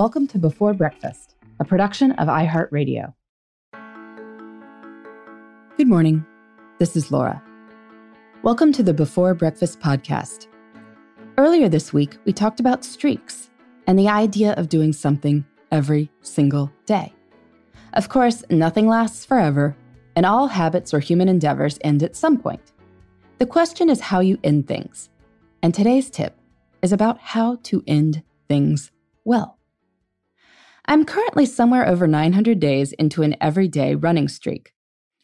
Welcome to Before Breakfast, a production of iHeartRadio. Good morning. This is Laura. Welcome to the Before Breakfast podcast. Earlier this week, we talked about streaks and the idea of doing something every single day. Of course, nothing lasts forever, and all habits or human endeavors end at some point. The question is how you end things. And today's tip is about how to end things well. I'm currently somewhere over 900 days into an everyday running streak.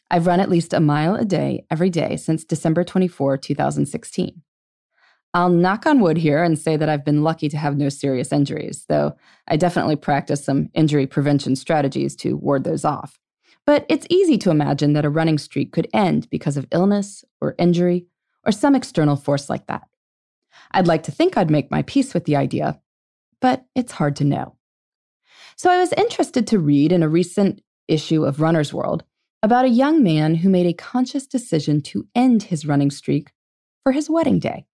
I've run at least a mile a day every day since December 24, 2016. I'll knock on wood here and say that I've been lucky to have no serious injuries, though I definitely practice some injury prevention strategies to ward those off. But it's easy to imagine that a running streak could end because of illness or injury or some external force like that. I'd like to think I'd make my peace with the idea, but it's hard to know. So I was interested to read in a recent issue of Runner's World about a young man who made a conscious decision to end his running streak for his wedding day.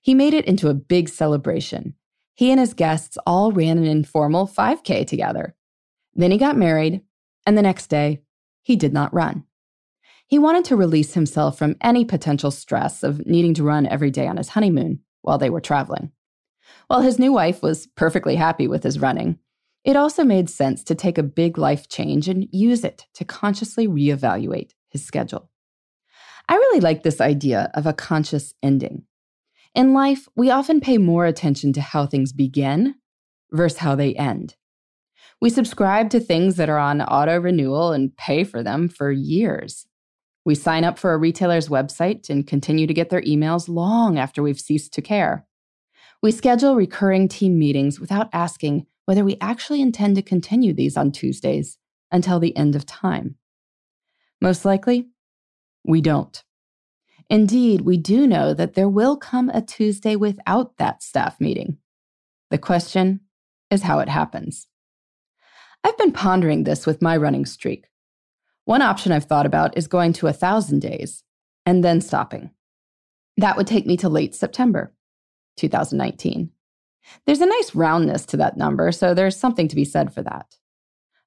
He made it into a big celebration. He and his guests all ran an informal 5K together. Then he got married, and the next day, he did not run. He wanted to release himself from any potential stress of needing to run every day on his honeymoon while they were traveling. While his new wife was perfectly happy with his running, it also made sense to take a big life change and use it to consciously reevaluate his schedule. I really like this idea of a conscious ending. In life, we often pay more attention to how things begin versus how they end. We subscribe to things that are on auto renewal and pay for them for years. We sign up for a retailer's website and continue to get their emails long after we've ceased to care. We schedule recurring team meetings without asking whether we actually intend to continue these on Tuesdays until the end of time. Most likely, we don't. Indeed, we do know that there will come a Tuesday without that staff meeting. The question is how it happens. I've been pondering this with my running streak. One option I've thought about is going to a thousand days and then stopping. That would take me to late September 2019. There's a nice roundness to that number, so there's something to be said for that.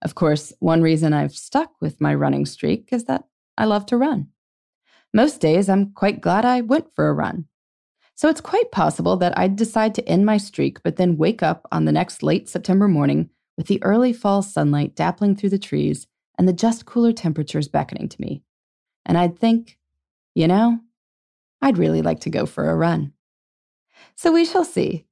Of course, one reason I've stuck with my running streak is that I love to run. Most days, I'm quite glad I went for a run. So it's quite possible that I'd decide to end my streak, but then wake up on the next late September morning with the early fall sunlight dappling through the trees and the just cooler temperatures beckoning to me. And I'd think, you know, I'd really like to go for a run. So we shall see.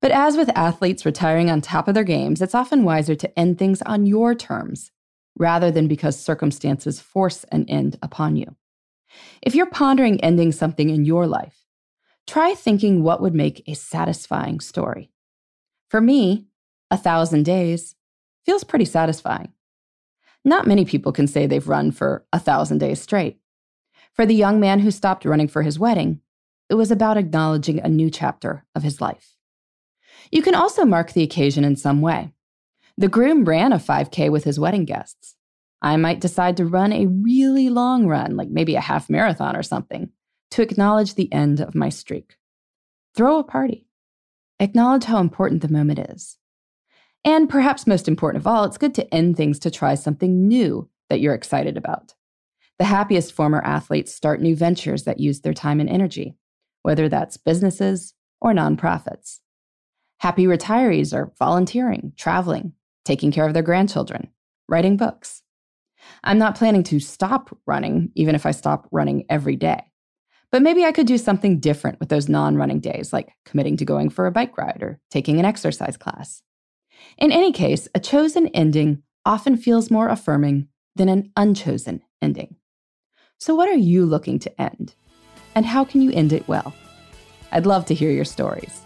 But as with athletes retiring on top of their games, it's often wiser to end things on your terms rather than because circumstances force an end upon you. If you're pondering ending something in your life, try thinking what would make a satisfying story. For me, a thousand days feels pretty satisfying. Not many people can say they've run for a thousand days straight. For the young man who stopped running for his wedding, it was about acknowledging a new chapter of his life. You can also mark the occasion in some way. The groom ran a 5K with his wedding guests. I might decide to run a really long run, like maybe a half marathon or something, to acknowledge the end of my streak. Throw a party. Acknowledge how important the moment is. And perhaps most important of all, it's good to end things to try something new that you're excited about. The happiest former athletes start new ventures that use their time and energy, whether that's businesses or nonprofits. Happy retirees are volunteering, traveling, taking care of their grandchildren, writing books. I'm not planning to stop running, even if I stop running every day. But maybe I could do something different with those non running days, like committing to going for a bike ride or taking an exercise class. In any case, a chosen ending often feels more affirming than an unchosen ending. So, what are you looking to end? And how can you end it well? I'd love to hear your stories.